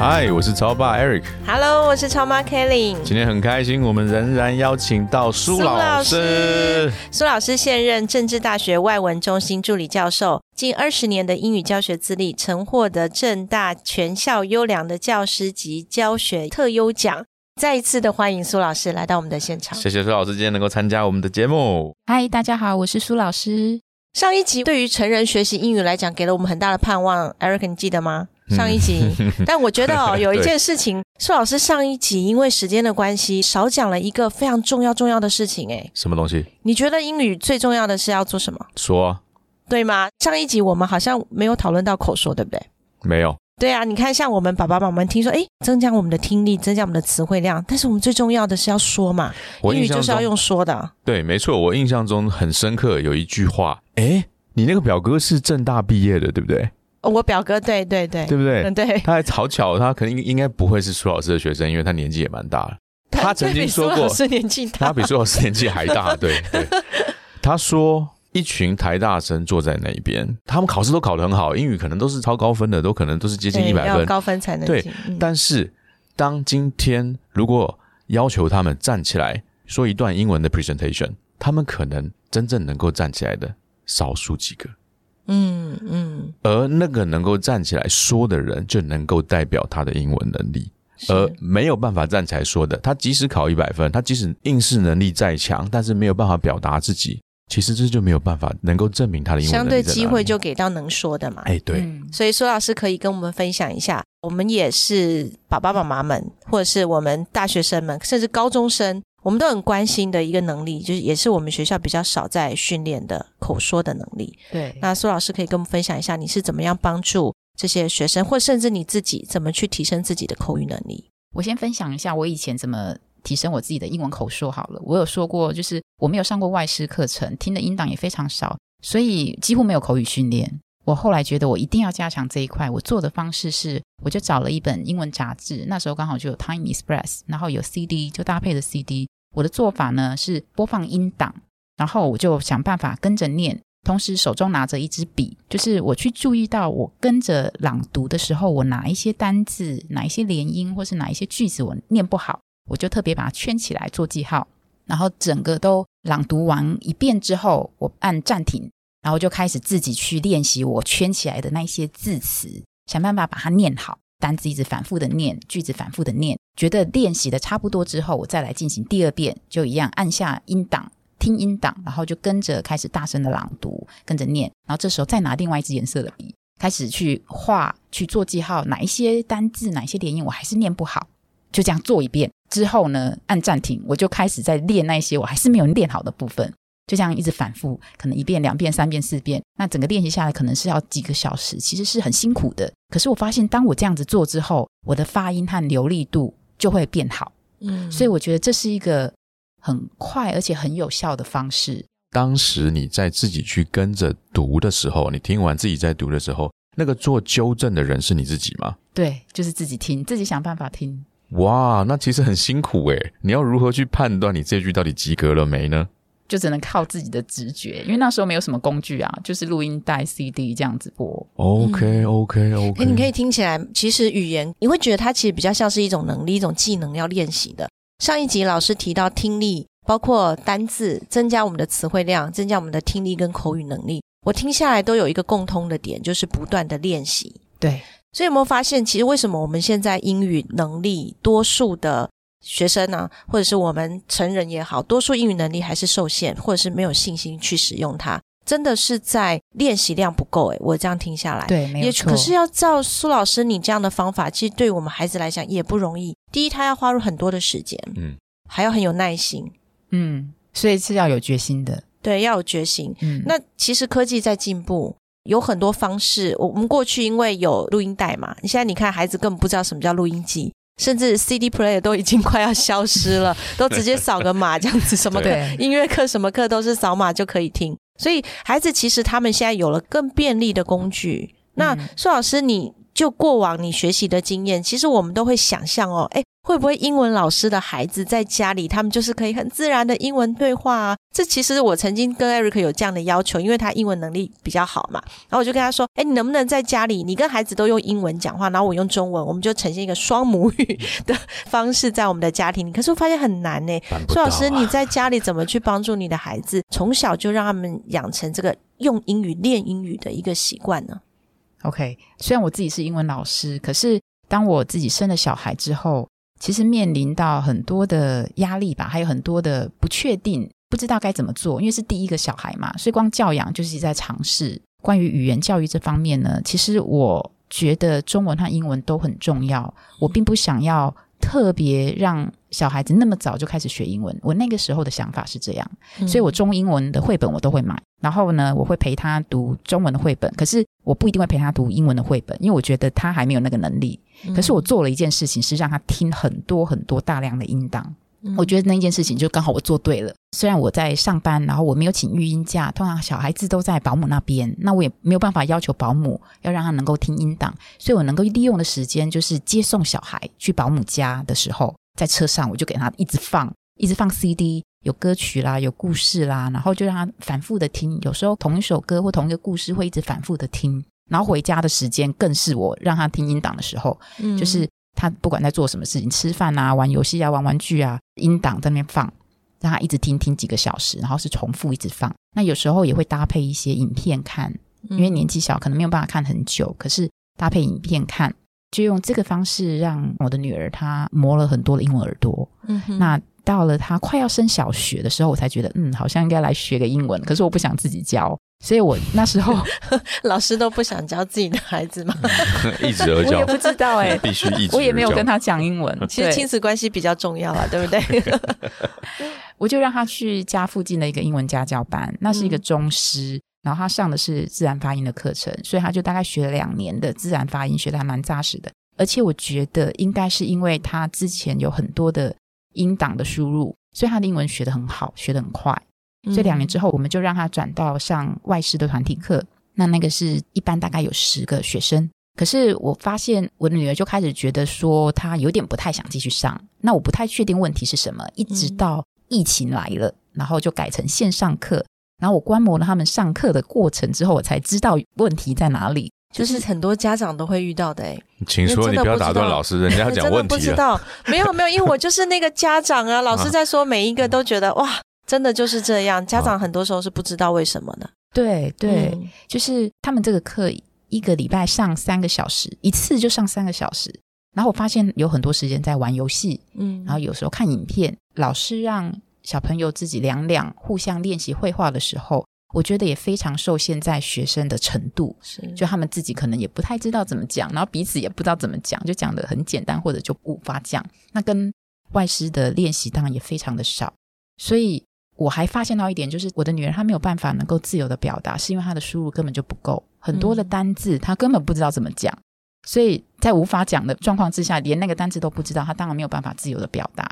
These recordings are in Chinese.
嗨，我是超爸 Eric。Hello，我是超妈 Kelly。今天很开心，我们仍然邀请到苏老师。苏老师现任政治大学外文中心助理教授，近二十年的英语教学资历，曾获得正大全校优良的教师及教学特优奖。再一次的欢迎苏老师来到我们的现场。谢谢苏老师今天能够参加我们的节目。嗨，大家好，我是苏老师。上一集对于成人学习英语来讲，给了我们很大的盼望。Eric，你记得吗？上一集，但我觉得哦，有一件事情，苏老师上一集因为时间的关系，少讲了一个非常重要重要的事情。诶，什么东西？你觉得英语最重要的是要做什么？说啊，对吗？上一集我们好像没有讨论到口说，对不对？没有。对啊，你看，像我们爸爸妈妈听说，诶，增加我们的听力，增加我们的词汇量，但是我们最重要的是要说嘛，英语就是要用说的。对，没错，我印象中很深刻有一句话，诶，你那个表哥是正大毕业的，对不对？哦我表哥，对对对，对不对？嗯对，他还好巧，他肯定应应该不会是苏老师的学生，因为他年纪也蛮大了。他曾经说过，是年纪大他，比苏老师年纪还大。对 对，他说一群台大生坐在那边，他们考试都考得很好，英语可能都是超高分的，都可能都是接近对一百分。高分才能对但是当今天如果要求他们站起来说一段英文的 presentation，他们可能真正能够站起来的少数几个。嗯嗯，而那个能够站起来说的人，就能够代表他的英文能力。而没有办法站起来说的，他即使考一百分，他即使应试能力再强，但是没有办法表达自己，其实这就没有办法能够证明他的英文能相对力在哪里。机会就给到能说的嘛。哎对，嗯。所以苏老师可以跟我们分享一下，我们也是爸爸妈妈们，或者是我们大学生们，甚至高中生，我们都很关心的一个能力，就是也是我们学校比较少在训练的口说的能力。对，那苏老师可以跟我们分享一下，你是怎么样帮助这些学生，或甚至你自己怎么去提升自己的口语能力？我先分享一下我以前怎么提升我自己的英文口说好了。我有说过，就是我没有上过外师课程，听的音档也非常少，所以几乎没有口语训练。我后来觉得我一定要加强这一块，我做的方式是，我就找了一本英文杂志，那时候刚好就有 Time Express，然后有 CD 就搭配的 CD。我的做法呢是播放音档，然后我就想办法跟着念，同时手中拿着一支笔，就是我去注意到我跟着朗读的时候，我哪一些单字、哪一些连音，或是哪一些句子我念不好，我就特别把它圈起来做记号。然后整个都朗读完一遍之后，我按暂停，然后就开始自己去练习我圈起来的那些字词，想办法把它念好。单字一直反复的念，句子反复的念，觉得练习的差不多之后，我再来进行第二遍，就一样按下音档。听音档，然后就跟着开始大声的朗读，跟着念，然后这时候再拿另外一支颜色的笔，开始去画、去做记号，哪一些单字、哪一些连音我还是念不好，就这样做一遍之后呢，按暂停，我就开始在练那些我还是没有练好的部分，就这样一直反复，可能一遍、两遍、三遍、四遍，那整个练习下来可能是要几个小时，其实是很辛苦的。可是我发现，当我这样子做之后，我的发音和流利度就会变好，嗯所以我觉得这是一个很快而且很有效的方式。当时你在自己去跟着读的时候，你听完自己在读的时候，那个做纠正的人是你自己吗？对，就是自己听，自己想办法听。哇，那其实很辛苦诶。你要如何去判断你这句到底及格了没呢？就只能靠自己的直觉，因为那时候没有什么工具啊，就是录音带、CD 这样子播。OK OK OK，哎，你可以听起来，其实语言你会觉得它其实比较像是一种能力、一种技能要练习的。上一集老师提到听力，包括单字，增加我们的词汇量，增加我们的听力跟口语能力。我听下来都有一个共通的点，就是不断的练习。对，所以有没有发现，其实为什么我们现在英语能力多数的学生呢、或者是我们成人也好，多数英语能力还是受限，或者是没有信心去使用它，真的是在练习量不够。诶，我这样听下来，对，没有错。可是要照苏老师你这样的方法，其实对我们孩子来讲也不容易。第一，他要花入很多的时间，嗯，还要很有耐心，嗯，所以是要有决心的。对，要有决心。嗯，那其实科技在进步，有很多方式。我我们过去因为有录音带嘛，你现在你看孩子根本不知道什么叫录音机，甚至 CD player 都已经快要消失了，都直接扫个码这样子，什么课音乐课什么课都是扫码就可以听。所以孩子其实他们现在有了更便利的工具。那嗯苏老师，你就过往你学习的经验，其实我们都会想象哦，哎，会不会英文老师的孩子在家里，他们就是可以很自然的英文对话啊？这其实我曾经跟 Eric 有这样的要求，因为他英文能力比较好嘛，然后我就跟他说，哎，你能不能在家里，你跟孩子都用英文讲话，然后我用中文，我们就呈现一个双母语的方式在我们的家庭里。可是我发现很难呢。苏老师，你在家里怎么去帮助你的孩子，从小就让他们养成这个用英语练英语的一个习惯呢？OK，虽然我自己是英文老师，可是当我自己生了小孩之后，其实面临到很多的压力吧，还有很多的不确定，不知道该怎么做，因为是第一个小孩嘛，所以光教养就是在尝试。关于语言教育这方面呢，其实我觉得中文和英文都很重要，我并不想要特别让小孩子那么早就开始学英文。我那个时候的想法是这样。所以我中英文的绘本我都会买，然后呢，我会陪他读中文的绘本，可是我不一定会陪他读英文的绘本，因为我觉得他还没有那个能力。嗯可是我做了一件事情，是让他听很多很多大量的音档。嗯我觉得那件事情就刚好我做对了。虽然我在上班，然后我没有请育婴假，通常小孩子都在保姆那边，那我也没有办法要求保姆要让他能够听音档，所以我能够利用的时间就是接送小孩去保姆家的时候，在车上我就给他一直放，一直放 CD，有歌曲啦，有故事啦，然后就让他反复的听，有时候同一首歌或同一个故事会一直反复的听。然后回家的时间更是我让他听音档的时候，嗯就是他不管在做什么事情，吃饭啊、玩游戏啊、玩玩具啊，音档在那边放，让他一直听听几个小时，然后是重复一直放。那有时候也会搭配一些影片看，嗯因为年纪小，可能没有办法看很久，可是搭配影片看，就用这个方式让我的女儿她磨了很多的英文耳朵。嗯哼那到了他快要升小学的时候，我才觉得，嗯，好像应该来学个英文。可是我不想自己教，所以我那时候 老师都不想教自己的孩子嘛？一直而我也，不知道哎、必须一直。我也没有跟他讲英文。其实亲子关系比较重要啊，对不对？我就让他去家附近的一个英文家教班，那是一个嗯中师，然后他上的是自然发音的课程，所以他就大概学了两年的自然发音，学的还蛮扎实的。而且我觉得应该是因为他之前有很多的音档的输入，所以他的英文学得很好，学得很快。所以两年之后，我们就让他转到上外师的团体课。那那个是一般大概有十个学生，可是我发现我的女儿就开始觉得说她有点不太想继续上。那我不太确定问题是什么，一直嗯到疫情来了，然后就改成线上课。然后我观摩了他们上课的过程之后，我才知道问题在哪里。就是很多家长都会遇到的哎、请说，你不要打断老师，人家要 讲问题了。不知道，没有没有，因为我就是那个家长啊。老 师在说，每一个都觉得哇，真的就是这样。家长很多时候是不知道为什么的。对对，嗯就是他们这个课一个礼拜上三个小时，一次就上三个小时。然后我发现有很多时间在玩游戏，嗯，然后有时候看影片。老师让小朋友自己两两，互相练习绘画的时候，我觉得也非常受限在学生的程度。是就他们自己可能也不太知道怎么讲，然后彼此也不知道怎么讲，就讲的很简单，或者就无法讲。那跟外师的练习当然也非常的少，所以我还发现到一点，就是我的女儿她没有办法能够自由的表达，是因为她的输入根本就不够，很多的嗯单字她根本不知道怎么讲，所以在无法讲的状况之下，连那个单字都不知道，她当然没有办法自由的表达。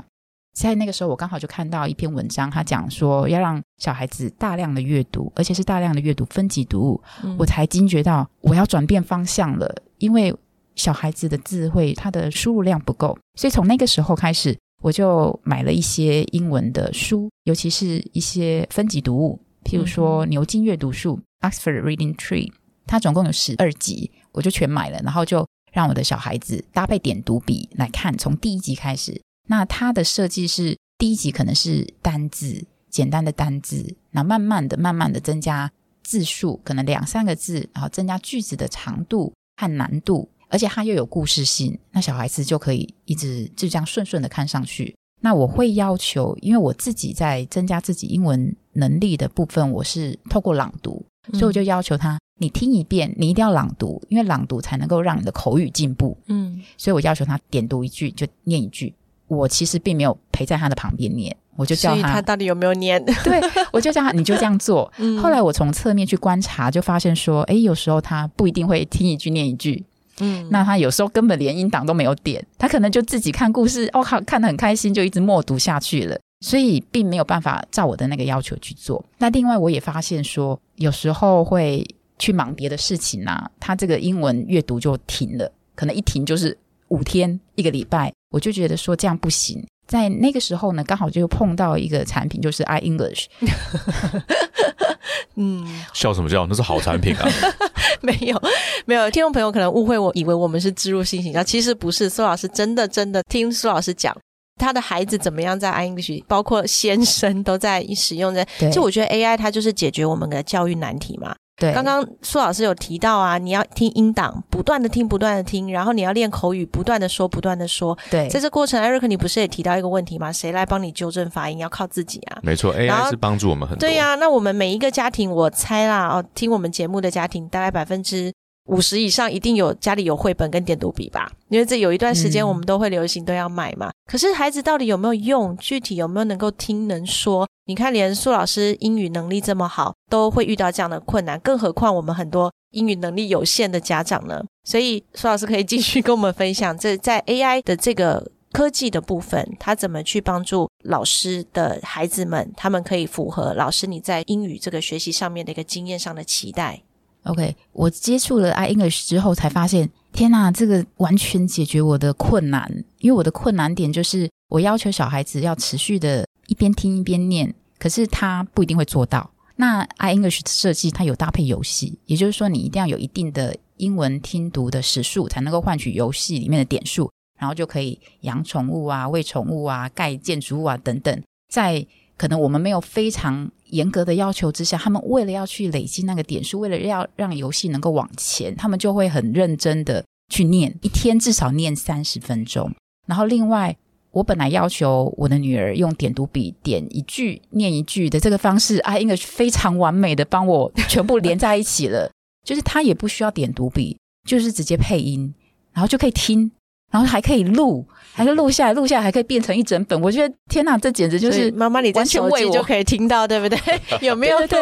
在那个时候，我刚好就看到一篇文章，他讲说要让小孩子大量的阅读，而且是大量的阅读分级读物，嗯我才惊觉到我要转变方向了，因为小孩子的智慧他的输入量不够，所以从那个时候开始，我就买了一些英文的书，尤其是一些分级读物，譬如说牛津阅读树 （Oxford Reading Tree），它总共有十二集，我就全买了，然后就让我的小孩子搭配点读笔来看，从第一集开始。那它的设计是第一集可能是单字，简单的单字，然后慢慢的、慢慢的增加字数，可能两三个字，然后增加句子的长度和难度，而且它又有故事性，那小孩子就可以一直就这样顺顺的看上去。那我会要求，因为我自己在增加自己英文能力的部分，我是透过朗读，所以我就要求他，你听一遍，你一定要朗读，因为朗读才能够让你的口语进步。嗯所以我要求他点读一句就念一句。我其实并没有陪在他的旁边念，我就叫他他到底有没有念？对，我就叫他，你就这样做。嗯后来我从侧面去观察，就发现说，诶，有时候他不一定会听一句念一句，嗯，那他有时候根本连音档都没有点，他可能就自己看故事，哦，好看得很开心，就一直默读下去了，所以并没有办法照我的那个要求去做。那另外我也发现说，有时候会去忙别的事情啊，他这个英文阅读就停了，可能一停就是五天一个礼拜，我就觉得说这样不行。在那个时候呢，刚好就碰到一个产品，就是 i English，嗯，笑什么笑？那是好产品啊！没有没有，听众朋友可能误会我，以为我们是植入性行销，其实不是。苏老师真的真的听苏老师讲，他的孩子怎么样在 i English，包括先生都在使用的。对就我觉得 AI 它就是解决我们的教育难题嘛。对，刚刚苏老师有提到啊，你要听音档，不断的听，不断的听，然后你要练口语，不断的说，不断的说。对在这过程，Eric，你不是也提到一个问题吗？谁来帮你纠正发音？要靠自己啊。没错，AI 是帮助我们很多。对呀、那我们每一个家庭，我猜啦，哦，听我们节目的家庭，大概百分之五十以上一定有家里有绘本跟点读笔吧，因为这有一段时间嗯我们都会流行都要买嘛。可是孩子到底有没有用？具体有没有能够听能说？你看，连苏老师英语能力这么好，都会遇到这样的困难，更何况我们很多英语能力有限的家长呢？所以苏老师可以继续跟我们分享，这在 AI 的这个科技的部分，它怎么去帮助老师的孩子们，他们可以符合老师你在英语这个学习上面的一个经验上的期待。OK，我接触了 i English 之后，才发现，天呐，这个完全解决我的困难。因为我的困难点就是，我要求小孩子要持续的一边听一边念，可是他不一定会做到。那 i English 的设计它有搭配游戏，也就是说，你一定要有一定的英文听读的时数，才能够换取游戏里面的点数，然后就可以养宠物啊、喂宠物啊、盖建筑物啊等等，在可能我们没有非常严格的要求之下，他们为了要去累积那个点数，为了要让游戏能够往前，他们就会很认真的去念，一天至少念三十分钟。然后另外，我本来要求我的女儿用点读笔点一句念一句的这个方式，i English 非常完美的帮我全部连在一起了，就是她也不需要点读笔，就是直接配音，然后就可以听。然后还可以录，还可以录下来，录下来还可以变成一整本。我觉得天哪，这简直就是妈妈你完全为我就可以听到，对不对？有没有？对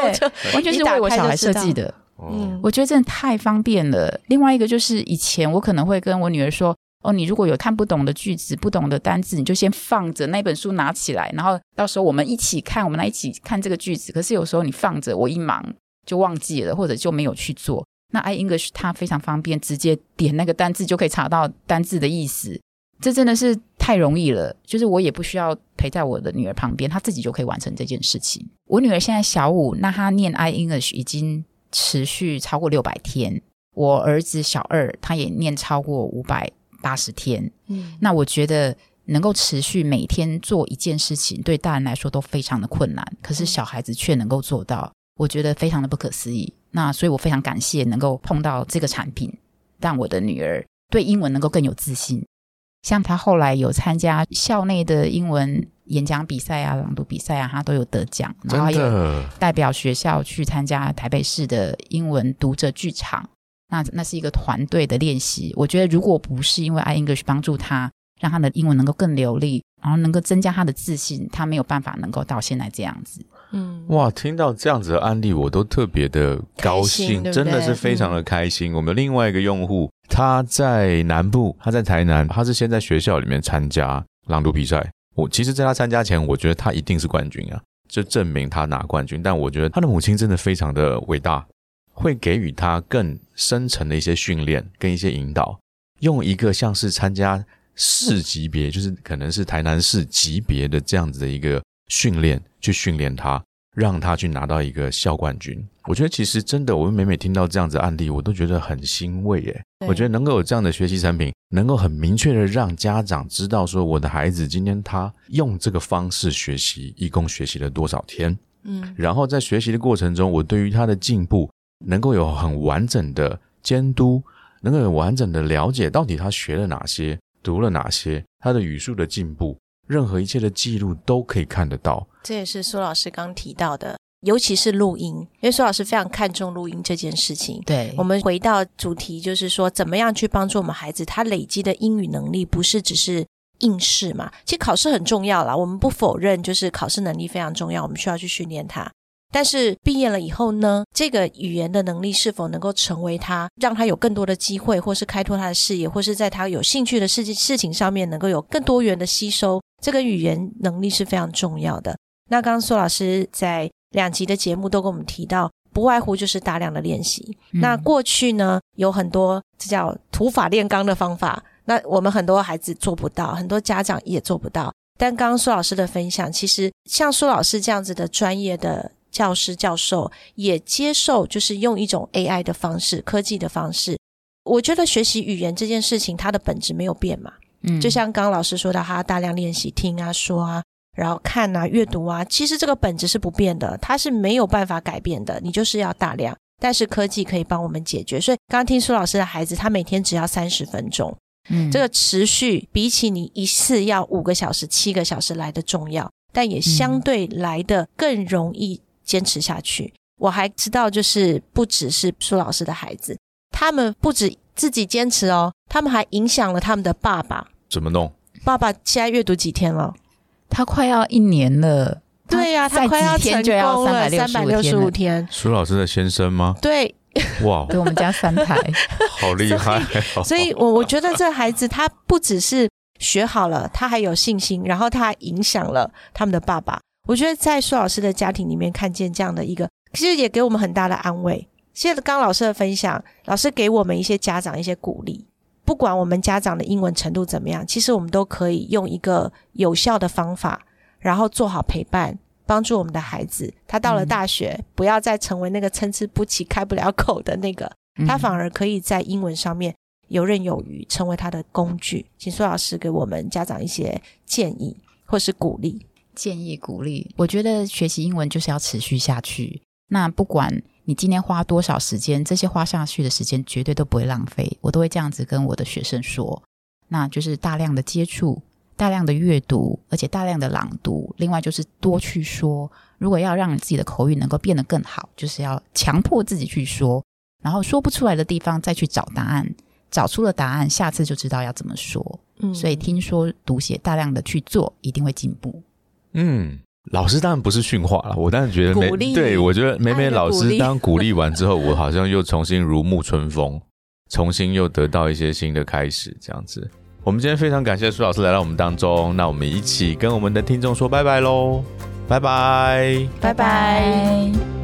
完全是为我小孩设计。的。嗯，我觉得真的太方便了。另外一个就是以前我可能会跟我女儿说：“哦，你如果有看不懂的句子、不懂的单字，你就先放着那本书拿起来，然后到时候我们一起看，我们来一起看这个句子。”可是有时候你放着，我一忙就忘记了，或者就没有去做。那 i English 它非常方便，直接点那个单字就可以查到单字的意思。这真的是太容易了，就是我也不需要陪在我的女儿旁边，她自己就可以完成这件事情。我女儿现在小五，那她念 i English 已经持续超过六百天。我儿子小二，他也念超过五百八十天。嗯，那我觉得能够持续每天做一件事情，对大人来说都非常的困难，可是小孩子却能够做到，我觉得非常的不可思议。那所以我非常感谢能够碰到这个产品，让我的女儿对英文能够更有自信。像她后来有参加校内的英文演讲比赛啊、朗读比赛啊，她都有得奖，然后真也，代表学校去参加台北市的英文读者剧场。那那是一个团队的练习。我觉得如果不是因为 i English 帮助他，让他的英文能够更流利，然后能够增加他的自信，他没有办法能够到现在这样子。嗯，哇，听到这样子的案例，我都特别的高兴，真的是非常的开心。我们另外一个用户，他在南部，他在台南，他是先在学校里面参加朗读比赛。我其实，在他参加前，我觉得他一定是冠军啊，就证明他拿冠军。但我觉得他的母亲真的非常的伟大，会给予他更深层的一些训练跟一些引导，用一个像是参加市级别，就是可能是台南市级别的这样子的一个训练，去训练他，让他去拿到一个校冠军。我觉得其实真的，我们每每听到这样子案例，我都觉得很欣慰耶。我觉得能够有这样的学习产品，能够很明确的让家长知道说，我的孩子今天他用这个方式学习，一共学习了多少天，嗯然后在学习的过程中，我对于他的进步能够有很完整的监督，能够有完整的了解到底他学了哪些，读了哪些，他的语速的进步，任何一切的记录都可以看得到。这也是苏老师刚提到的，尤其是录音，因为苏老师非常看重录音这件事情。对我们回到主题，就是说，怎么样去帮助我们孩子，他累积的英语能力，不是只是应试嘛？其实考试很重要啦，我们不否认，就是考试能力非常重要，我们需要去训练他。但是毕业了以后呢，这个语言的能力是否能够成为他让他有更多的机会，或是开拓他的视野，或是在他有兴趣的事情事情上面能够有更多元的吸收，这个语言能力是非常重要的。那刚刚苏老师在两集的节目都跟我们提到，不外乎就是大量的练习。那过去呢，有很多这叫土法炼钢的方法，那我们很多孩子做不到，很多家长也做不到。但刚刚苏老师的分享，其实像苏老师这样子的专业的。教师教授也接受，就是用一种 AI 的方式、科技的方式。我觉得学习语言这件事情，它的本质没有变嘛。嗯，就像刚刚老师说的，他大量练习听啊、说啊，然后看啊、阅读啊，其实这个本质是不变的，它是没有办法改变的。你就是要大量，但是科技可以帮我们解决。所以刚刚听苏老师的孩子，他每天只要三十分钟，嗯，这个持续比起你一次要五个小时、七个小时来的重要，但也相对来的更容易。坚持下去，我还知道，就是不只是苏老师的孩子，他们不止自己坚持哦，他们还影响了他们的爸爸。怎么弄？爸爸现在阅读几天了？他快要一年了。对呀，他快要成功了，三百六十五天。苏老师的先生吗？对，哇，给我们家三台，好厉害。所以，我我觉得这孩子他不只是学好了，他还有信心，然后他还影响了他们的爸爸。我觉得在苏老师的家庭里面看见这样的一个，其实也给我们很大的安慰。谢谢刚老师的分享，老师给我们一些家长一些鼓励。不管我们家长的英文程度怎么样，其实我们都可以用一个有效的方法，然后做好陪伴，帮助我们的孩子。他到了大学，不要再成为那个参差不齐、开不了 口的那个，他反而可以在英文上面游刃有余，成为他的工具。请苏老师给我们家长一些建议或是鼓励。建议鼓励，我觉得学习英文就是要持续下去。那不管你今天花多少时间，这些花下去的时间绝对都不会浪费。我都会这样子跟我的学生说，那就是大量的接触，大量的阅读，而且大量的朗读。另外就是多去说。如果要让你自己的口语能够变得更好，就是要强迫自己去说，然后说不出来的地方再去找答案，找出了答案，下次就知道要怎么说。嗯，所以听说读写大量的去做，一定会进步。嗯，老师当然不是训话了，我当然觉得美对我觉得美美老师当鼓励完之后，我好像又重新如沐春风，重新又得到一些新的开始，这样子。我们今天非常感谢苏老师来到我们当中，那我们一起跟我们的听众说拜拜喽，拜拜，拜拜。